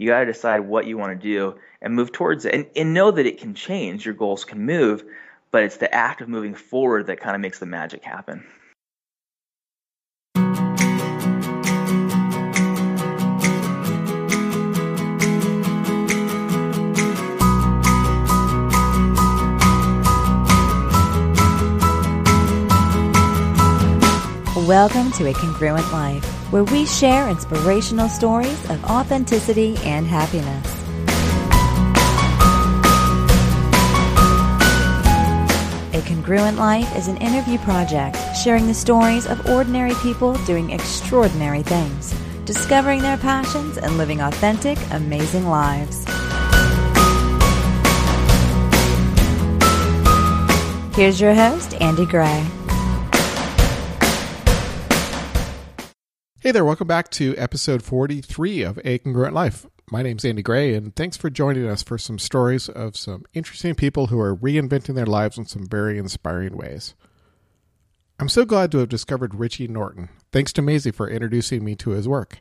You got to decide what you want to do and move towards it. And, and know that it can change. Your goals can move, but it's the act of moving forward that kind of makes the magic happen. Welcome to A Congruent Life, where we share inspirational stories of authenticity and happiness. A Congruent Life is an interview project sharing the stories of ordinary people doing extraordinary things, discovering their passions, and living authentic, amazing lives. Here's your host, Andy Gray. Hey there, welcome back to episode 43 of A Congruent Life. My name's Andy Gray, and thanks for joining us for some stories of some interesting people who are reinventing their lives in some very inspiring ways. I'm so glad to have discovered Richie Norton. Thanks to Maisie for introducing me to his work.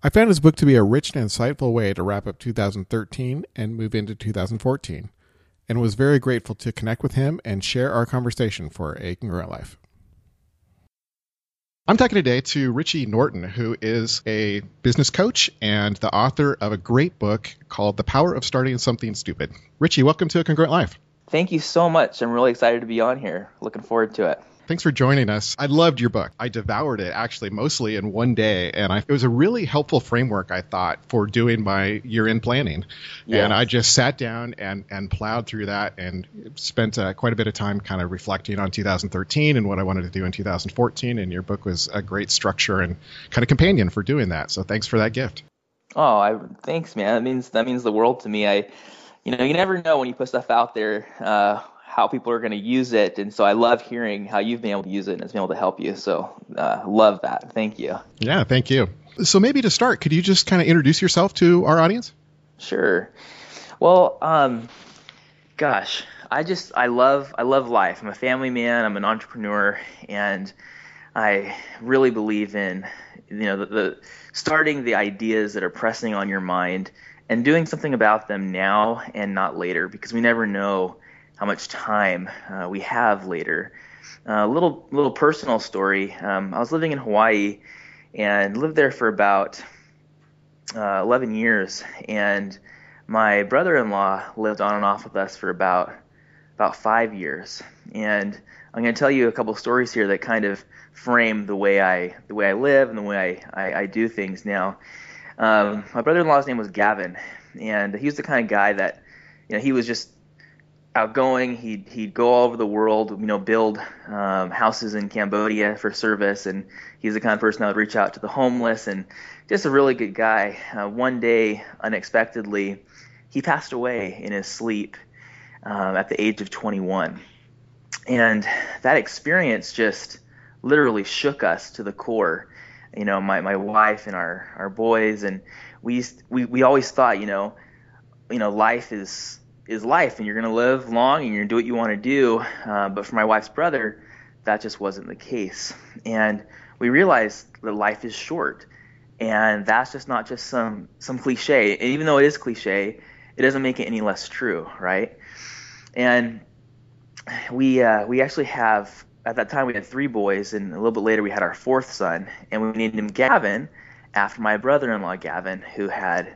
I found his book to be a rich and insightful way to wrap up 2013 and move into 2014, and was very grateful to connect with him and share our conversation for A Congruent Life. I'm talking today to Richie Norton, who is a business coach and the author of a great book called The Power of Starting Something Stupid. Richie, welcome to A Congruent Life. Thank you so much. I'm really excited to be on here. Looking forward to it. Thanks for joining us. I loved your book. I devoured it actually mostly in one day, and I, it was a really helpful framework I thought for doing my year-end planning. Yes. And I just sat down and and plowed through that and spent uh, quite a bit of time kind of reflecting on 2013 and what I wanted to do in 2014. And your book was a great structure and kind of companion for doing that. So thanks for that gift. Oh, I thanks, man. That means that means the world to me. I, you know, you never know when you put stuff out there. Uh, how people are going to use it. And so I love hearing how you've been able to use it and it's been able to help you. So uh, love that. Thank you. Yeah, thank you. So maybe to start, could you just kind of introduce yourself to our audience? Sure. Well, um, gosh, I just I love I love life. I'm a family man. I'm an entrepreneur, and I really believe in you know the, the starting the ideas that are pressing on your mind and doing something about them now and not later because we never know how much time uh, we have later. A uh, little little personal story. Um, I was living in Hawaii and lived there for about uh, 11 years, and my brother-in-law lived on and off with us for about about five years. And I'm going to tell you a couple stories here that kind of frame the way I the way I live and the way I, I, I do things now. Um, my brother-in-law's name was Gavin, and he was the kind of guy that you know he was just outgoing. He'd he'd go all over the world, you know, build um, houses in Cambodia for service, and he's the kind of person that would reach out to the homeless, and just a really good guy. Uh, one day, unexpectedly, he passed away in his sleep um, at the age of 21, and that experience just literally shook us to the core. You know, my my wife and our our boys, and we we we always thought, you know, you know, life is is life, and you're going to live long, and you're going to do what you want to do. Uh, but for my wife's brother, that just wasn't the case, and we realized that life is short, and that's just not just some some cliche. And even though it is cliche, it doesn't make it any less true, right? And we uh, we actually have at that time we had three boys, and a little bit later we had our fourth son, and we named him Gavin after my brother-in-law Gavin, who had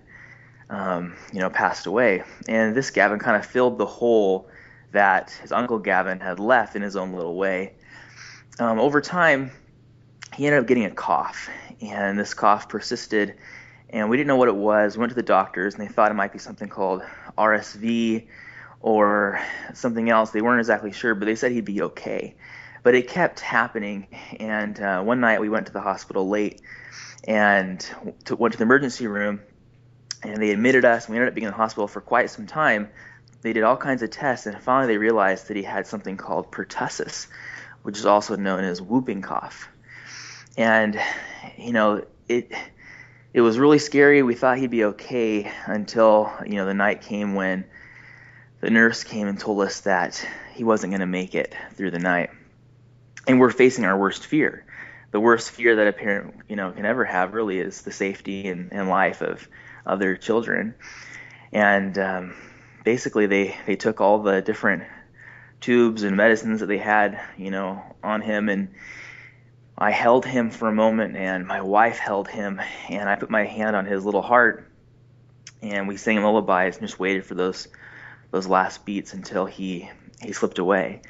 um, you know, passed away. And this Gavin kind of filled the hole that his uncle Gavin had left in his own little way. Um, over time, he ended up getting a cough, and this cough persisted, and we didn't know what it was. We went to the doctors, and they thought it might be something called RSV or something else. They weren't exactly sure, but they said he'd be okay. But it kept happening, and uh, one night we went to the hospital late and to, went to the emergency room and they admitted us. We ended up being in the hospital for quite some time. They did all kinds of tests, and finally they realized that he had something called pertussis, which is also known as whooping cough. And you know, it it was really scary. We thought he'd be okay until you know the night came when the nurse came and told us that he wasn't going to make it through the night. And we're facing our worst fear. The worst fear that a parent, you know, can ever have really is the safety and, and life of other children. And um, basically, they they took all the different tubes and medicines that they had, you know, on him and I held him for a moment and my wife held him and I put my hand on his little heart and we sang lullabies and just waited for those those last beats until he he slipped away.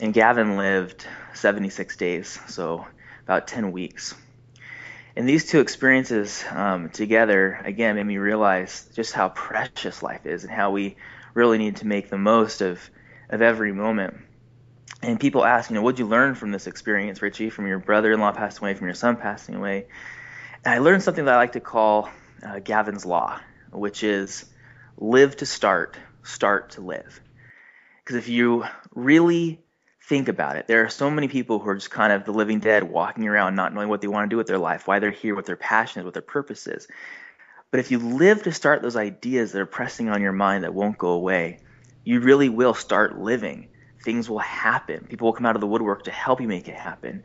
And Gavin lived 76 days, so about 10 weeks. And these two experiences um, together again made me realize just how precious life is and how we really need to make the most of of every moment. And people ask, you know, what'd you learn from this experience, Richie, from your brother-in-law passing away, from your son passing away? And I learned something that I like to call uh, Gavin's Law, which is live to start, start to live. Because if you really think about it, there are so many people who are just kind of the living dead, walking around not knowing what they want to do with their life, why they're here, what their passion is, what their purpose is. But if you live to start those ideas that are pressing on your mind that won't go away, you really will start living. Things will happen. People will come out of the woodwork to help you make it happen.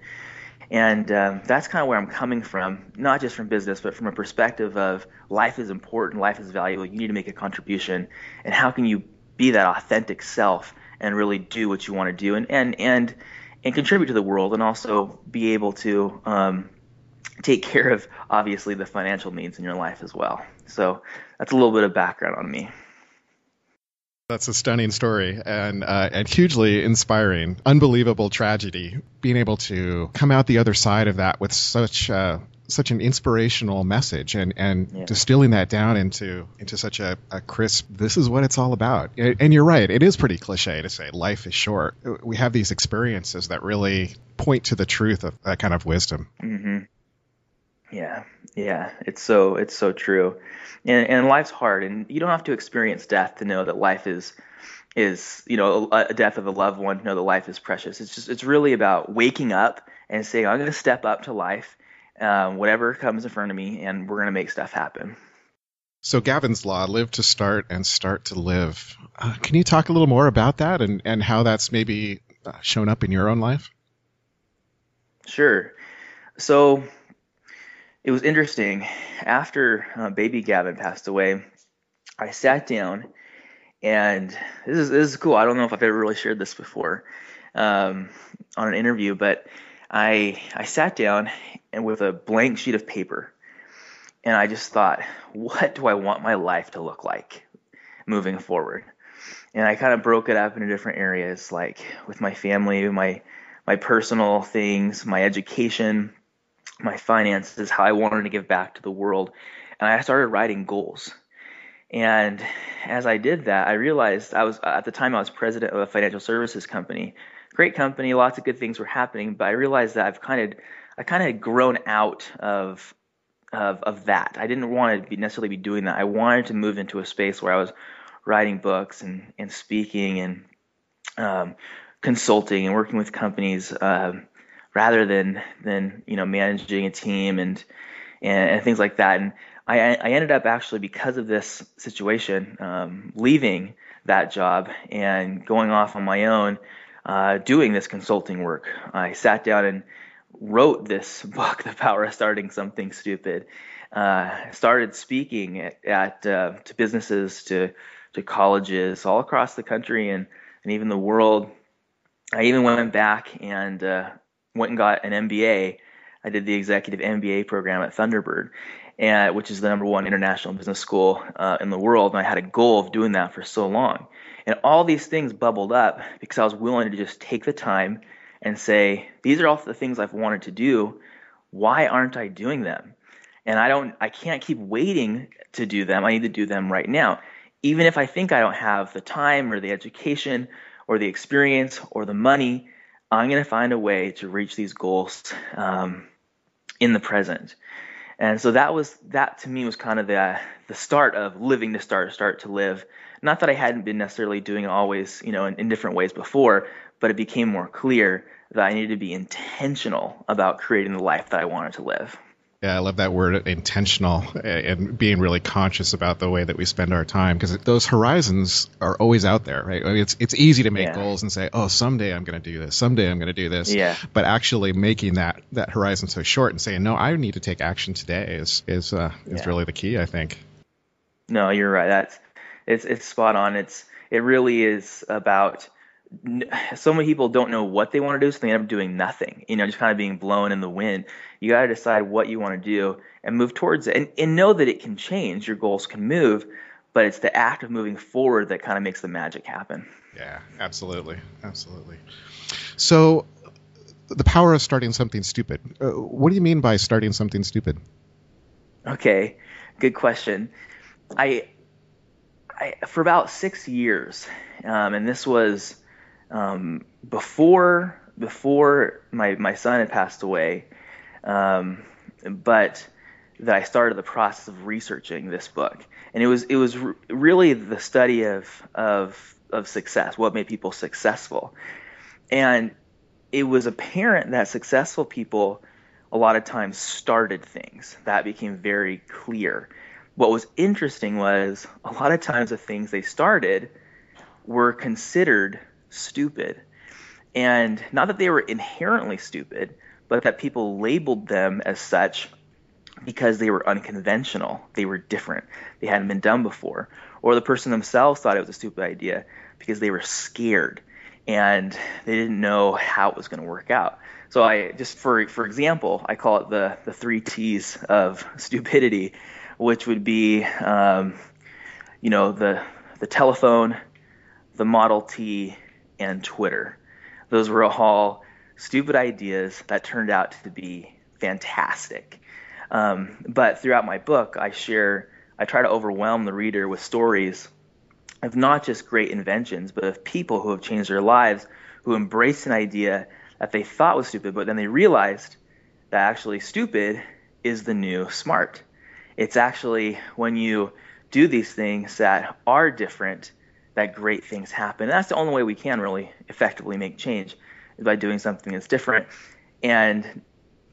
And um, that's kind of where I'm coming from, not just from business, but from a perspective of life is important, life is valuable, you need to make a contribution. And how can you be that authentic self and really do what you want to do and, and, and, and contribute to the world and also be able to um, take care of, obviously, the financial needs in your life as well. So that's a little bit of background on me. That's a stunning story and uh, and hugely inspiring. Unbelievable tragedy. Being able to come out the other side of that with such uh, such an inspirational message and and yeah. distilling that down into into such a, a crisp. This is what it's all about. And you're right. It is pretty cliche to say life is short. We have these experiences that really point to the truth of that kind of wisdom. Mm-hmm. Yeah, yeah, it's so it's so true, and and life's hard, and you don't have to experience death to know that life is is you know a, death of a loved one to know that life is precious. It's just it's really about waking up and saying I'm going to step up to life, um, whatever comes in front of me, and we're going to make stuff happen. So Gavin's law, live to start and start to live. Uh, can you talk a little more about that and and how that's maybe uh, shown up in your own life? Sure. So it was interesting. After uh, baby Gavin passed away, I sat down, and this is this is cool. I don't know if I've ever really shared this before um, on an interview, but I I sat down and with a blank sheet of paper, and I just thought, what do I want my life to look like moving forward? And I kind of broke it up into different areas, like with my family, my my personal things, my education my finances, how I wanted to give back to the world. And I started writing goals. And as I did that, I realized I was at the time I was president of a financial services company. Great company, lots of good things were happening, but I realized that I've kind of I kind of grown out of of of that. I didn't want to be necessarily be doing that. I wanted to move into a space where I was writing books and and speaking and um, consulting and working with companies. Um, rather than than you know managing a team and and, and things like that. And I, I ended up actually because of this situation um, leaving that job and going off on my own, uh, doing this consulting work. I sat down and wrote this book, The Power of Starting Something Stupid. Uh, started speaking at, at uh, to businesses, to to colleges all across the country and and even the world. I even went back and uh, went and got an MBA. I did the executive MBA program at Thunderbird, and which is the number one international business school uh, in the world. And I had a goal of doing that for so long. And all these things bubbled up because I was willing to just take the time and say, these are all the things I've wanted to do. Why aren't I doing them? And I don't, I can't keep waiting to do them. I need to do them right now. Even if I think I don't have the time or the education or the experience or the money, I'm going to find a way to reach these goals um, in the present. And so that was that to me was kind of the the start of living to start, start to live. Not that I hadn't been necessarily doing it always, you know, in, in different ways before, but it became more clear that I needed to be intentional about creating the life that I wanted to live. Yeah, I love that word intentional and being really conscious about the way that we spend our time because those horizons are always out there, right? I mean, it's it's easy to make yeah. goals and say, "Oh, someday I'm going to do this. Someday I'm going to do this." Yeah. But actually making that that horizon so short and saying, "No, I need to take action today" is is uh, is yeah. really the key, I think. No, you're right. That's it's it's spot on. It's it really is about so many people don't know what they want to do, so they end up doing nothing. You know, just kind of being blown in the wind. You got to decide what you want to do and move towards it, and, and know that it can change. Your goals can move, but it's the act of moving forward that kind of makes the magic happen. Yeah, absolutely, absolutely. So, the power of starting something stupid. Uh, what do you mean by starting something stupid? Okay, good question. I, I for about six years, um, and this was um, before before my my son had passed away, um, but that I started the process of researching this book, and it was it was really the study of of of success, what made people successful, and it was apparent that successful people a lot of times started things. That became very clear. What was interesting was a lot of times the things they started were considered stupid. And not that they were inherently stupid, but that people labeled them as such because they were unconventional, they were different, they hadn't been done before. Or the person themselves thought it was a stupid idea because they were scared and they didn't know how it was going to work out. So I just for for example, I call it the the three T's of stupidity, which would be, um, you know, the the telephone, the Model T, and Twitter. Those were all stupid ideas that turned out to be fantastic. Um, but throughout my book, I share, I try to overwhelm the reader with stories of not just great inventions, but of people who have changed their lives, who embraced an idea that they thought was stupid, but then they realized that actually stupid is the new smart. It's actually when you do these things that are different that great things happen. And that's the only way we can really effectively make change is by doing something that's different. And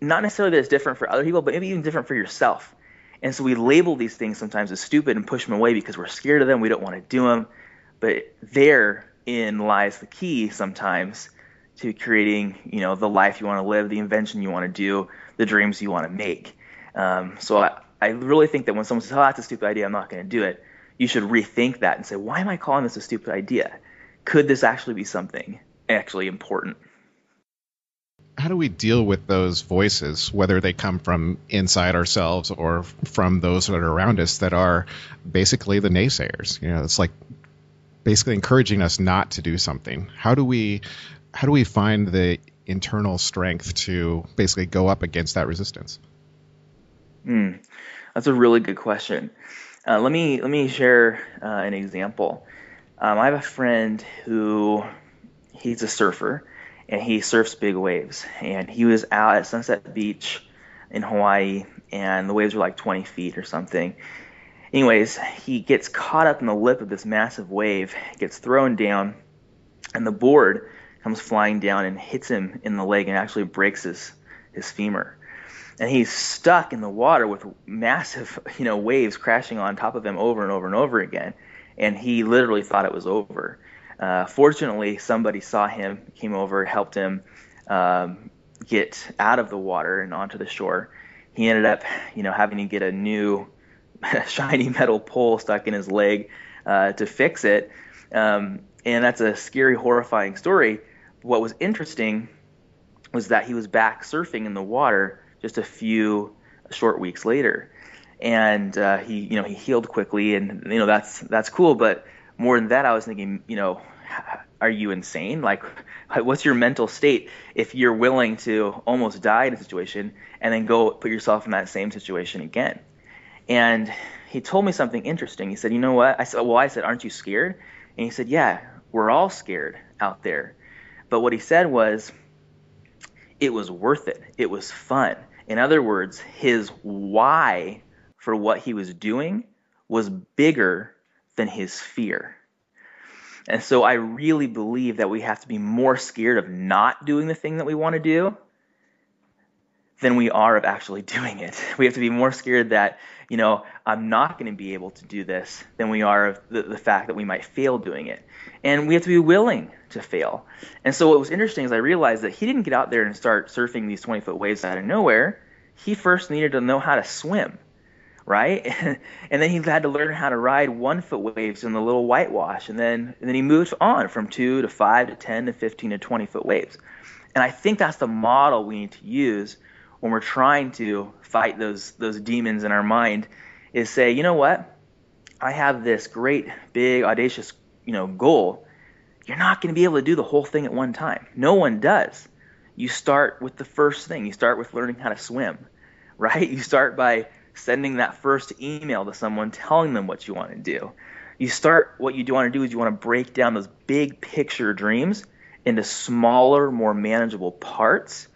not necessarily that it's different for other people, but maybe even different for yourself. And so we label these things sometimes as stupid and push them away because we're scared of them. We don't want to do them. But therein lies the key sometimes to creating, you know, the life you want to live, the invention you want to do, the dreams you want to make. Um, so I, I really think that when someone says, "Oh, that's a stupid idea. I'm not going to do it," you should rethink that and say, "Why am I calling this a stupid idea? Could this actually be something actually important?" how do we deal with those voices, whether they come from inside ourselves or from those that are around us that are basically the naysayers? You know, it's like basically encouraging us not to do something. How do we how do we find the internal strength to basically go up against that resistance? Mm, that's a really good question. Uh, let me let me share uh, an example. Um, I have a friend who he's a surfer and he surfs big waves. And he was out at Sunset Beach in Hawaii, and the waves were like 20 feet or something. Anyways, he gets caught up in the lip of this massive wave, gets thrown down, and the board comes flying down and hits him in the leg and actually breaks his, his femur. And he's stuck in the water with massive, you know, waves crashing on top of him over and over and over again. And he literally thought it was over. Uh, fortunately, somebody saw him, came over, helped him um, get out of the water and onto the shore. He ended up, you know, having to get a new shiny metal pole stuck in his leg uh, to fix it. Um, and that's a scary, horrifying story. What was interesting was that he was back surfing in the water just a few short weeks later, and uh, he, you know, he healed quickly, and you know that's that's cool. But more than that, I was thinking, you know, are you insane? Like, what's your mental state if you're willing to almost die in a situation and then go put yourself in that same situation again? And he told me something interesting. He said, "You know what?" I said, "Well, I said, aren't you scared?" And he said, "Yeah, we're all scared out there." But what he said was, it was worth it. It was fun. In other words, his why for what he was doing was bigger than his fear. And so I really believe that we have to be more scared of not doing the thing that we want to do than we are of actually doing it. We have to be more scared that, you know, I'm not going to be able to do this than we are of the, the fact that we might fail doing it. And we have to be willing to fail. And so what was interesting is I realized that he didn't get out there and start surfing these 20 foot waves out of nowhere. He first needed to know how to swim right? and then he had to learn how to ride one foot waves in the little whitewash, and then and then he moved on from two to five to ten to fifteen to twenty foot waves. And I think that's the model we need to use when we're trying to fight those those demons in our mind. Is say, you know what? I have this great big audacious you know goal. You're not going to be able to do the whole thing at one time. No one does. You start with the first thing. You start with learning how to swim, right? You start by sending that first email to someone telling them what you want to do. You start what you do want to do is you want to break down those big picture dreams into smaller, more manageable parts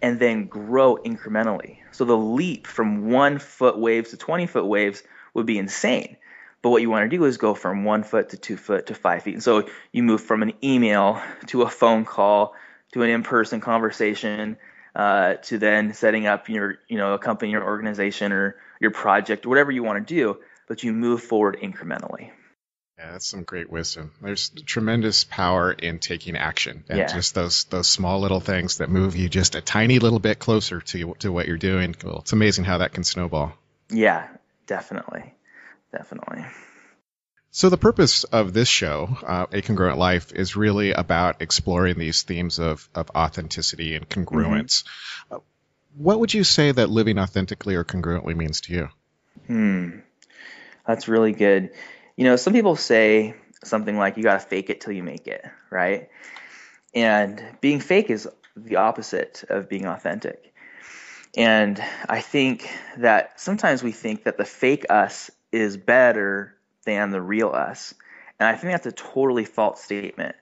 and then grow incrementally. So the leap from one foot waves to 20 foot waves would be insane. But what you want to do is go from one foot to two foot to five feet. And so you move from an email to a phone call to an in person conversation uh, to then setting up your, you know, a company your organization or your project, whatever you want to do, but you move forward incrementally. Yeah, that's some great wisdom. There's tremendous power in taking action and yeah. just those those small little things that move you just a tiny little bit closer to to what you're doing. Well, it's amazing how that can snowball. Yeah, definitely, definitely. So the purpose of this show, uh, A Congruent Life, is really about exploring these themes of of authenticity and congruence. Mm-hmm. Uh, what would you say that living authentically or congruently means to you? Hmm, that's really good. You know, some people say something like you got to fake it till you make it, right? And being fake is the opposite of being authentic. And I think that sometimes we think that the fake us is better than the real us. And I think that's a totally false statement.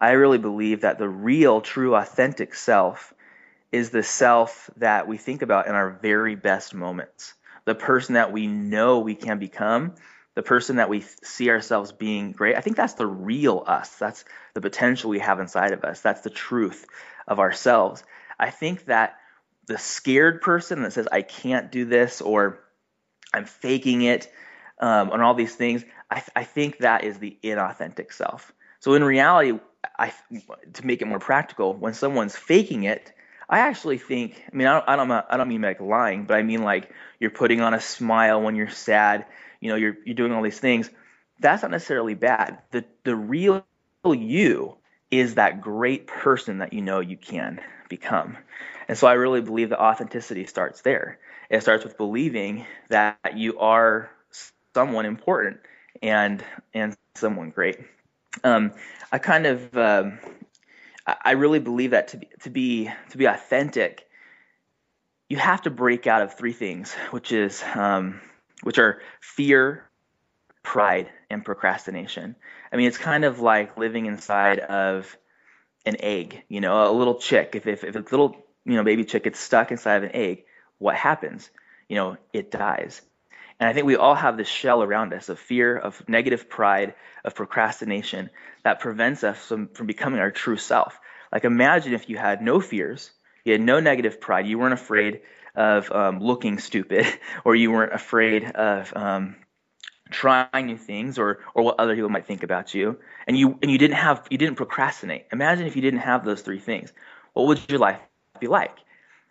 I really believe that the real, true, authentic self is the self that we think about in our very best moments. The person that we know we can become, the person that we see ourselves being great. I think that's the real us. That's the potential we have inside of us. That's the truth of ourselves. I think that the scared person that says, I can't do this or I'm faking it um, and all these things, I, th- I think that is the inauthentic self. So in reality, I, to make it more practical, when someone's faking it, I actually think, I mean, I don't, I don't, I don't mean like lying, but I mean like you're putting on a smile when you're sad. You know, you're you're doing all these things. That's not necessarily bad. The the real you is that great person that you know you can become. And so I really believe that authenticity starts there. It starts with believing that you are someone important and and someone great. Um, I kind of um, I really believe that to be, to be to be authentic, you have to break out of three things, which is um, which are fear, pride, and procrastination. I mean, it's kind of like living inside of an egg. You know, a little chick. If if, if a little you know baby chick gets stuck inside of an egg, what happens? You know, it dies. And I think we all have this shell around us of fear, of negative pride, of procrastination that prevents us from, from becoming our true self. Like imagine if you had no fears, you had no negative pride, you weren't afraid of um, looking stupid, or you weren't afraid of um, trying new things, or or what other people might think about you, and you and you didn't have you didn't procrastinate. Imagine if you didn't have those three things. What would your life be like?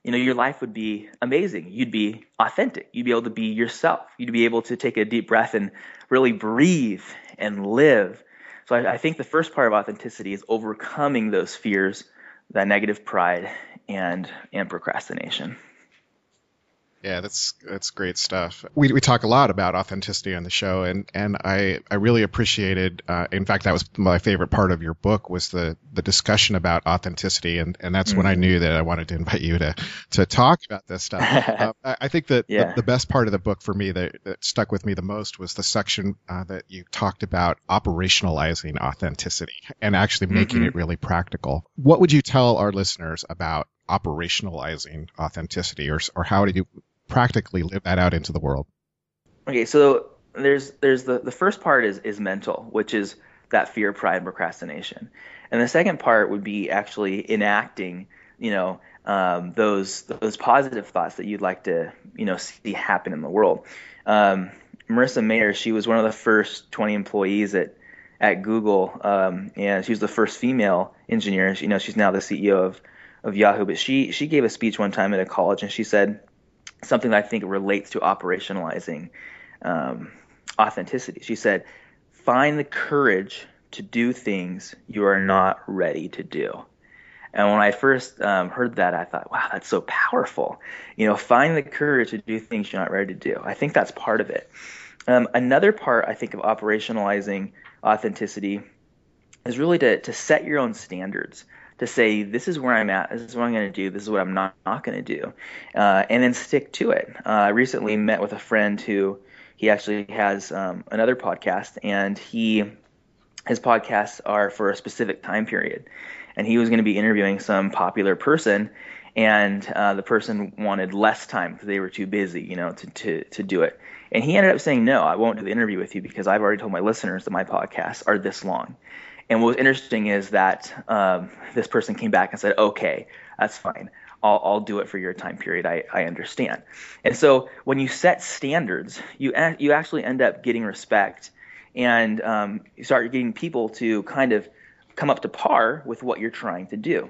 you know, your life would be amazing. You'd be authentic. You'd be able to be yourself. You'd be able to take a deep breath and really breathe and live. So I, I think the first part of authenticity is overcoming those fears, that negative pride, and and procrastination. Yeah, that's that's great stuff. We we talk a lot about authenticity on the show, and and I I really appreciated. Uh, in fact, that was my favorite part of your book was the the discussion about authenticity, and and that's mm-hmm. when I mm-hmm. knew that I wanted to invite you to to talk about this stuff. uh, I, I, think that yeah. the, the, best part of the book for me that, that stuck with me the most was the section uh, that you talked about operationalizing authenticity and actually making mm-hmm. it really practical. What would you tell our listeners about operationalizing authenticity or, or how do you practically live that out into the world? Okay, so there's there's the the first part is is mental, which is that fear, pride, procrastination, and the second part would be actually enacting, you know, um, those those positive thoughts that you'd like to you know see happen in the world. Um, Marissa Mayer, she was one of the first 20 employees at at Google, um, and she was the first female engineer. You know, she's now the CEO of of Yahoo. But she she gave a speech one time at a college, and she said, something that I think relates to operationalizing um, authenticity. She said, "Find the courage to do things you are not ready to do." And when I first um, heard that, I thought, wow, that's so powerful. You know, find the courage to do things you're not ready to do. I think that's part of it. Um, another part, I think, of operationalizing authenticity is really to, to set your own standards to say this is where I'm at, this is what I'm going to do, this is what I'm not, not going to do, uh, and then stick to it. Uh, I recently met with a friend who he actually has um, another podcast, and he his podcasts are for a specific time period, and he was going to be interviewing some popular person, and uh, the person wanted less time because they were too busy, you know, to, to to do it. And he ended up saying, "No, I won't do the interview with you because I've already told my listeners that my podcasts are this long." And what was interesting is that um, this person came back and said, "Okay, that's fine. I'll, I'll do it for your time period. I, I understand." And so when you set standards, you you actually end up getting respect, and um, you start getting people to kind of come up to par with what you're trying to do.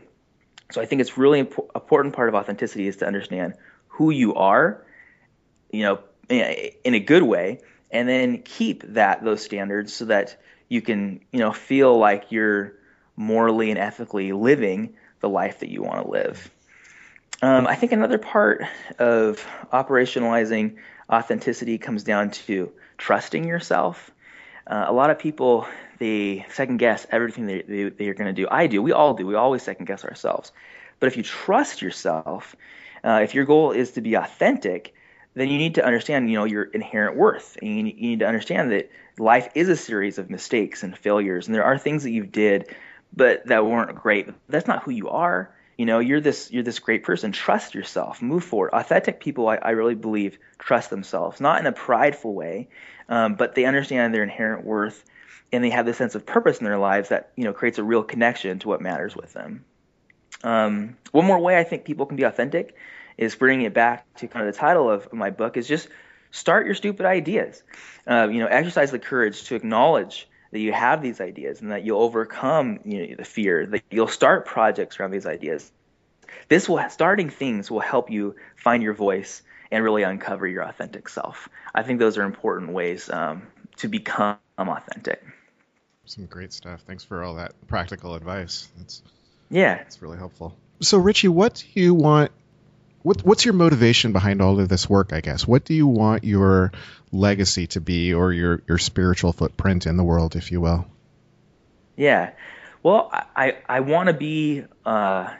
So I think it's really imp- important part of authenticity is to understand who you are, you know, in a good way, and then keep that those standards so that you can, you know, feel like you're morally and ethically living the life that you want to live. Um, I think another part of operationalizing authenticity comes down to trusting yourself. Uh, a lot of people they second guess everything they, they, they're going to do. I do. We all do. We always second guess ourselves. But if you trust yourself, uh, if your goal is to be authentic, then you need to understand, you know, your inherent worth, and you, you need to understand that life is a series of mistakes and failures, and there are things that you did, but that weren't great. That's not who you are. You know, you're this you're this great person. Trust yourself. Move forward. Authentic people, I, I really believe, trust themselves, not in a prideful way, um, but they understand their inherent worth and they have this sense of purpose in their lives that you know creates a real connection to what matters with them. Um, one more way I think people can be authentic is bringing it back to kind of the title of my book is just start your stupid ideas. Uh, you know, exercise the courage to acknowledge that you have these ideas and that you'll overcome you know, the fear. That you'll start projects around these ideas. This will starting things will help you find your voice and really uncover your authentic self. I think those are important ways um, to become authentic some great stuff. Thanks for all that practical advice. That's yeah, it's really helpful. So, Richie, what do you want? What, what's your motivation behind all of this work? I guess. What do you want your legacy to be, or your your spiritual footprint in the world, if you will? Yeah. Well, I I want to be uh,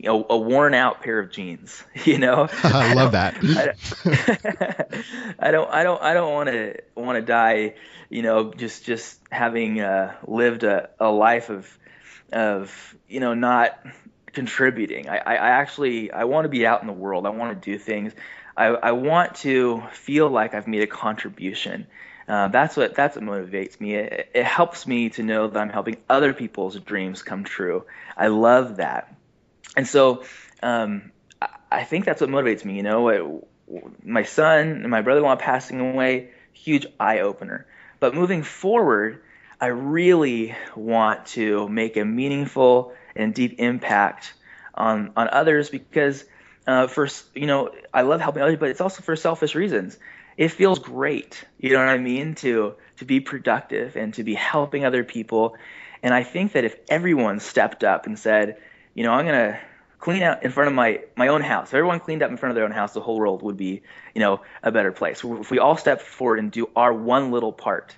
you know, a worn out pair of jeans. You know, I, I love that. I don't, I don't, I don't want to want to die. You know, just just having uh, lived a, a life of of you know not contributing. I, I actually I want to be out in the world. I want to do things. I, I want to feel like I've made a contribution. Uh, that's what that's what motivates me. It, it helps me to know that I'm helping other people's dreams come true. I love that and so um, I think that's what motivates me. You know, my son and my brother-in-law passing away, huge eye opener. But moving forward, I really want to make a meaningful and deep impact on on others because uh, for you know I love helping others, but it's also for selfish reasons. It feels great, you know what I mean, to to be productive and to be helping other people. And I think that if everyone stepped up and said, you know, I'm gonna clean out in front of my my own house. If everyone cleaned up in front of their own house, the whole world would be, you know, a better place. If we all step forward and do our one little part,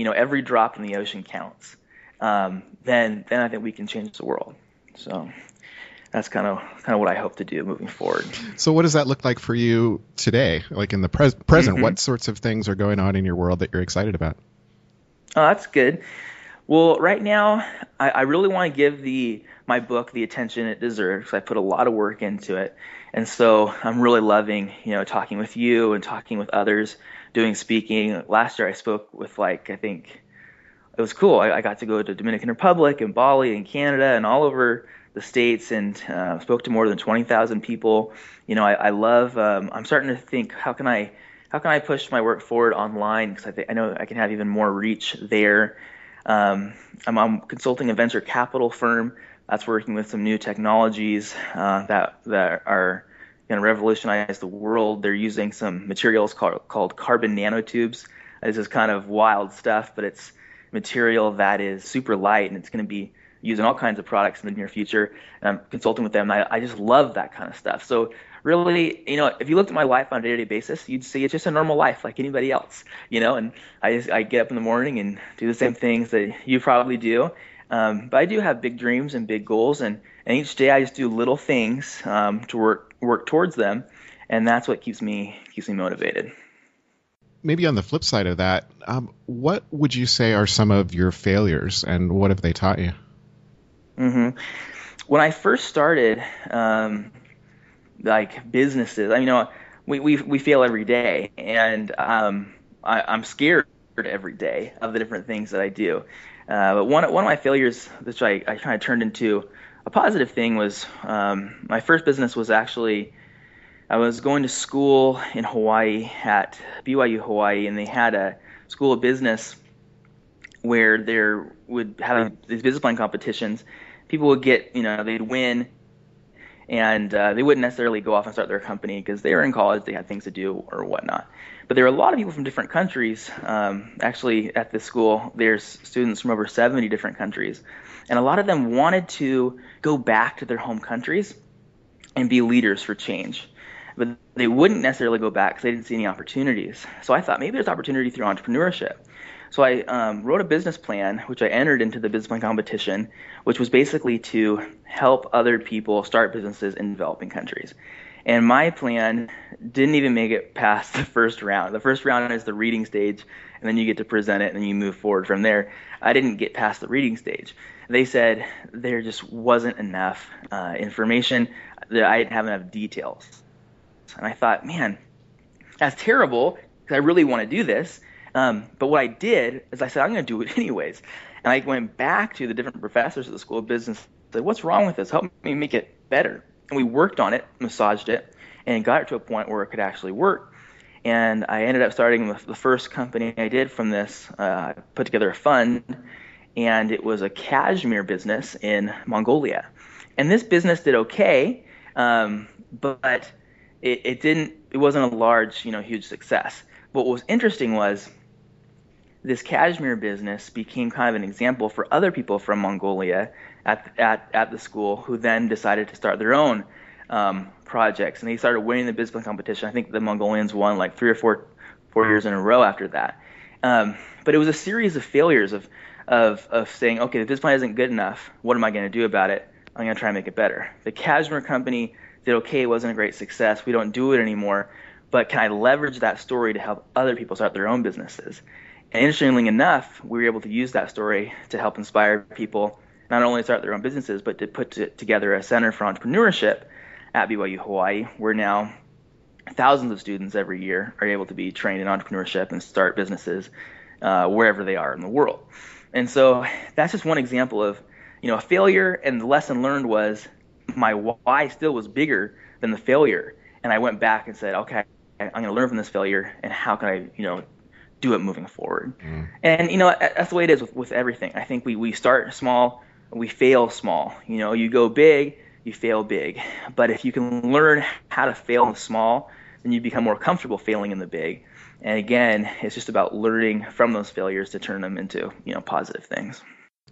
you know, every drop in the ocean counts. Um, then then I think we can change the world. So that's kind of kind of what I hope to do moving forward. So what does that look like for you today? Like in the pres- present, mm-hmm. what sorts of things are going on in your world that you're excited about? Oh, that's good. Well, right now, I, I really want to give the my book the attention it deserves. I put a lot of work into it, and so I'm really loving, you know, talking with you and talking with others, doing speaking. Last year I spoke with like I think it was cool. I, I got to go to Dominican Republic and Bali and Canada and all over the states and uh, spoke to more than 20,000 people. You know, I, I love. Um, I'm starting to think, how can I, how can I push my work forward online? Because I think I know I can have even more reach there. Um, I'm, I'm consulting a venture capital firm that's working with some new technologies uh, that that are going to revolutionize the world. They're using some materials called, called carbon nanotubes. This is kind of wild stuff, but it's material that is super light and it's going to be used in all kinds of products in the near future. And I'm consulting with them. I, I just love that kind of stuff. So really, you know, if you looked at my life on a day-to-day basis, you'd see it's just a normal life like anybody else, you know. And I just I get up in the morning and do the same things that you probably do. Um, but I do have big dreams and big goals, and, and each day I just do little things um, to work work towards them, and that's what keeps me keeps me motivated. Maybe on the flip side of that, um, what would you say are some of your failures, and what have they taught you? Mm-hmm. When I first started, um, like businesses, I mean, you know, we, we we fail every day, and um, I, I'm scared every day of the different things that I do. Uh, but one one of my failures, which I, I kind of turned into a positive thing, was um, my first business was actually I was going to school in Hawaii at BYU Hawaii, and they had a school of business where there would have these business plan competitions. People would get, you know, they'd win, and uh, they wouldn't necessarily go off and start their company because they were in college, they had things to do or whatnot. But there were a lot of people from different countries. Um, actually, at this school, there's students from over 70 different countries, and a lot of them wanted to go back to their home countries and be leaders for change but they wouldn't necessarily go back because they didn't see any opportunities. So I thought maybe there's opportunity through entrepreneurship. So I um, wrote a business plan, which I entered into the business plan competition, which was basically to help other people start businesses in developing countries. And my plan didn't even make it past the first round. The first round is the reading stage, and then you get to present it, and you move forward from there. I didn't get past the reading stage. They said there just wasn't enough uh, information, that I didn't have enough details. And I thought, man, that's terrible because I really want to do this. Um, but what I did is I said, I'm going to do it anyways. And I went back to the different professors at the School of Business said, what's wrong with this? Help me make it better. And we worked on it, massaged it, and got it to a point where it could actually work. And I ended up starting the, first company I did from this. Uh, put together a fund, and it was a cashmere business in Mongolia. And this business did okay, um, but it, it didn't it wasn't a large you know huge success. But what was interesting was this cashmere business became kind of an example for other people from Mongolia at at at the school who then decided to start their own um, projects and they started winning the business competition. I think the Mongolians won like three or four four years in a row after that. Um, but it was a series of failures of of of saying, okay, this plan isn't good enough. What am I going to do about it? I'm going to try and make it better. The cashmere company did okay, it wasn't a great success, we don't do it anymore, but can I leverage that story to help other people start their own businesses? And interestingly enough, we were able to use that story to help inspire people not only start their own businesses, but to put to, together a center for entrepreneurship at BYU Hawaii, where now thousands of students every year are able to be trained in entrepreneurship and start businesses uh, wherever they are in the world. And so that's just one example of, you know, a failure. And the lesson learned was my why still was bigger than the failure. And I went back and said, okay, I'm going to learn from this failure, and how can I, you know, do it moving forward? Mm. And you know, that's the way it is with, with everything. I think we we start small, we fail small. You know, you go big, you fail big. But if you can learn how to fail in the small, then you become more comfortable failing in the big. And again, it's just about learning from those failures to turn them into, you know, positive things.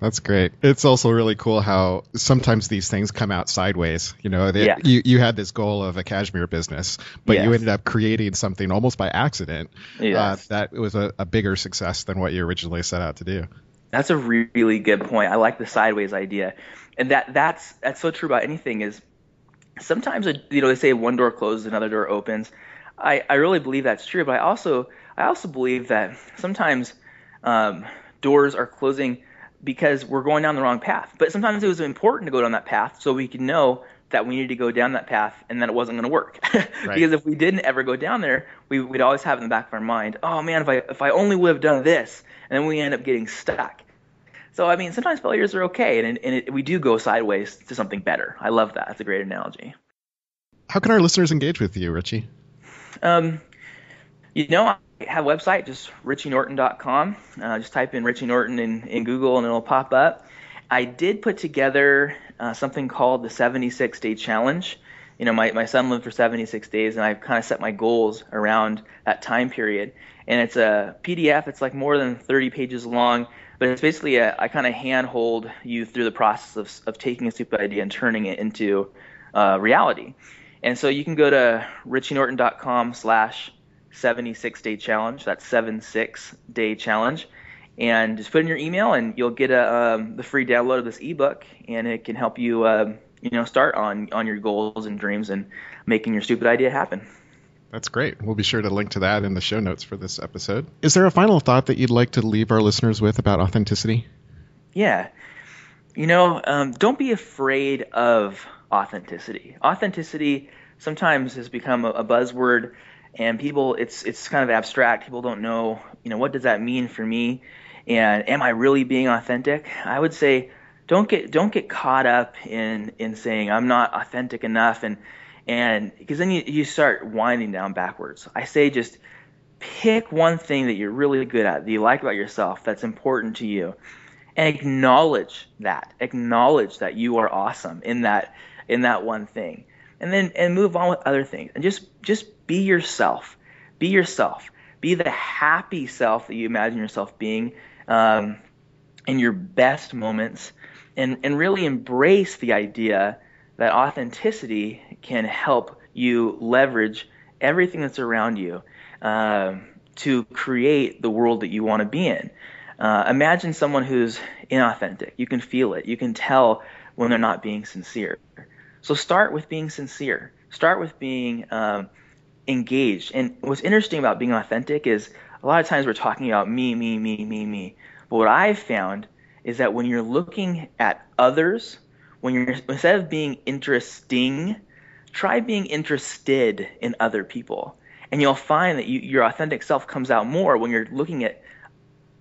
That's great. It's also really cool how sometimes these things come out sideways. You know, they, yeah. you you had this goal of a cashmere business, but yes. you ended up creating something almost by accident uh, yes. uh, that was a, a, bigger success than what you originally set out to do. That's a really good point. I like the sideways idea, and that that's that's so true about anything. Is sometimes you know they say one door closes, another door opens. I I really believe that's true, but I also I also believe that sometimes um, doors are closing because we're going down the wrong path. But sometimes it was important to go down that path so we could know that we needed to go down that path and that it wasn't going to work. right. Because if we didn't ever go down there, we, would always have in the back of our mind, oh man, if I if I only would have done this, and then we end up getting stuck. So I mean, sometimes failures are okay, and, and it, we do go sideways to something better. I love that. That's a great analogy. How can our listeners engage with you, Richie? Um, you know, I have a website, just richienorton.com. Uh, just type in Richie Norton in, in Google and it'll pop up. I did put together uh, something called the 76 Day Challenge. you know, my, my son lived for 76 days, and I've kind of set my goals around that time period. And it's a PDF. It's like more than 30 pages long, but it's basically a, I kind of handhold you through the process of, of taking a stupid idea and turning it into uh, reality. And so you can go to richienorton.com slash 76 day challenge. That's 76 day challenge. And just put in your email, and you'll get a, um, the free download of this ebook, and it can help you, uh, you know, start on on your goals and dreams and making your stupid idea happen. That's great. We'll be sure to link to that in the show notes for this episode. Is there a final thought that you'd like to leave our listeners with about authenticity? Yeah. You know, um, don't be afraid of authenticity. Authenticity sometimes has become a, a buzzword and people it's it's kind of abstract. People don't know, you know, what does that mean for me? And am I really being authentic? I would say don't get don't get caught up in in saying I'm not authentic enough and and because then you, you start winding down backwards. I say just pick one thing that you're really good at, that you like about yourself, that's important to you, and acknowledge that. Acknowledge that you are awesome in that in that one thing, and then and move on with other things, and just just be yourself. Be yourself. Be the happy self that you imagine yourself being um, in your best moments, and and really embrace the idea that authenticity can help you leverage everything that's around you um, to create the world that you want to be in. Uh, imagine someone who's inauthentic. You can feel it. You can tell when they're not being sincere. So start with being sincere. Start with being um, engaged. And what's interesting about being authentic is a lot of times we're talking about me, me, me, me, me. But what I've found is that when you're looking at others, when you're instead of being interesting, try being interested in other people. And you'll find that you, your authentic self comes out more when you're looking at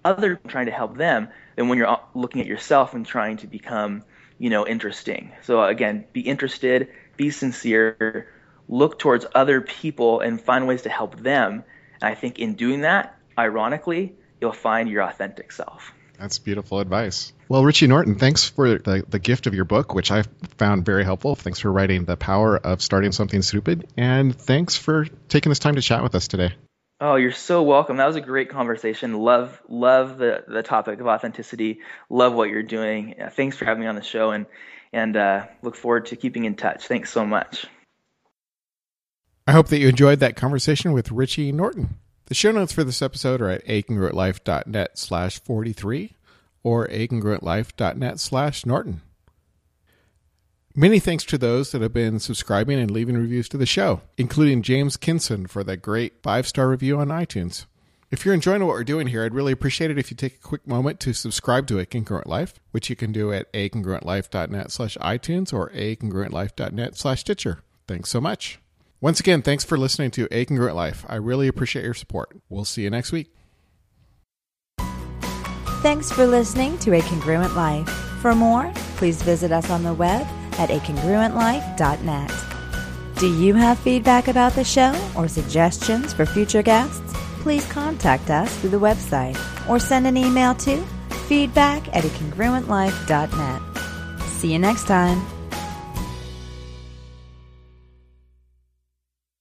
other trying to help them than when you're uh, looking at yourself and trying to become, you know, interesting. So again, be interested, be sincere, look towards other people and find ways to help them. And I think in doing that, ironically, you'll find your authentic self. That's beautiful advice. Well, Richie Norton, thanks for the, the gift of your book, which I found very helpful. Thanks for writing The Power of Starting Something Stupid. And thanks for taking this time to chat with us today. Oh, you're so welcome. That was a great conversation. Love, love the, the topic of authenticity. Love what you're doing. thanks for having me on the show and, and uh, look forward to keeping in touch. Thanks so much. I hope that you enjoyed that conversation with Richie Norton. The show notes for this episode are at acongruentlife.net slash 43 or acongruentlife.net slash Norton. Many thanks to those that have been subscribing and leaving reviews to the show, including James Kinson for that great five star review on iTunes. If you're enjoying what we're doing here, I'd really appreciate it if you take a quick moment to subscribe to A Congruent Life, which you can do at acongruentlife.net slash iTunes or acongruentlife.net slash Stitcher. Thanks so much. Once again, thanks for listening to A Congruent Life. I really appreciate your support. We'll see you next week. Thanks for listening to A Congruent Life. For more, please visit us on the web at acongruentlife.net. Do you have feedback about the show or suggestions for future guests? Please contact us through the website or send an email to feedback at acongruentlife.net. See you next time.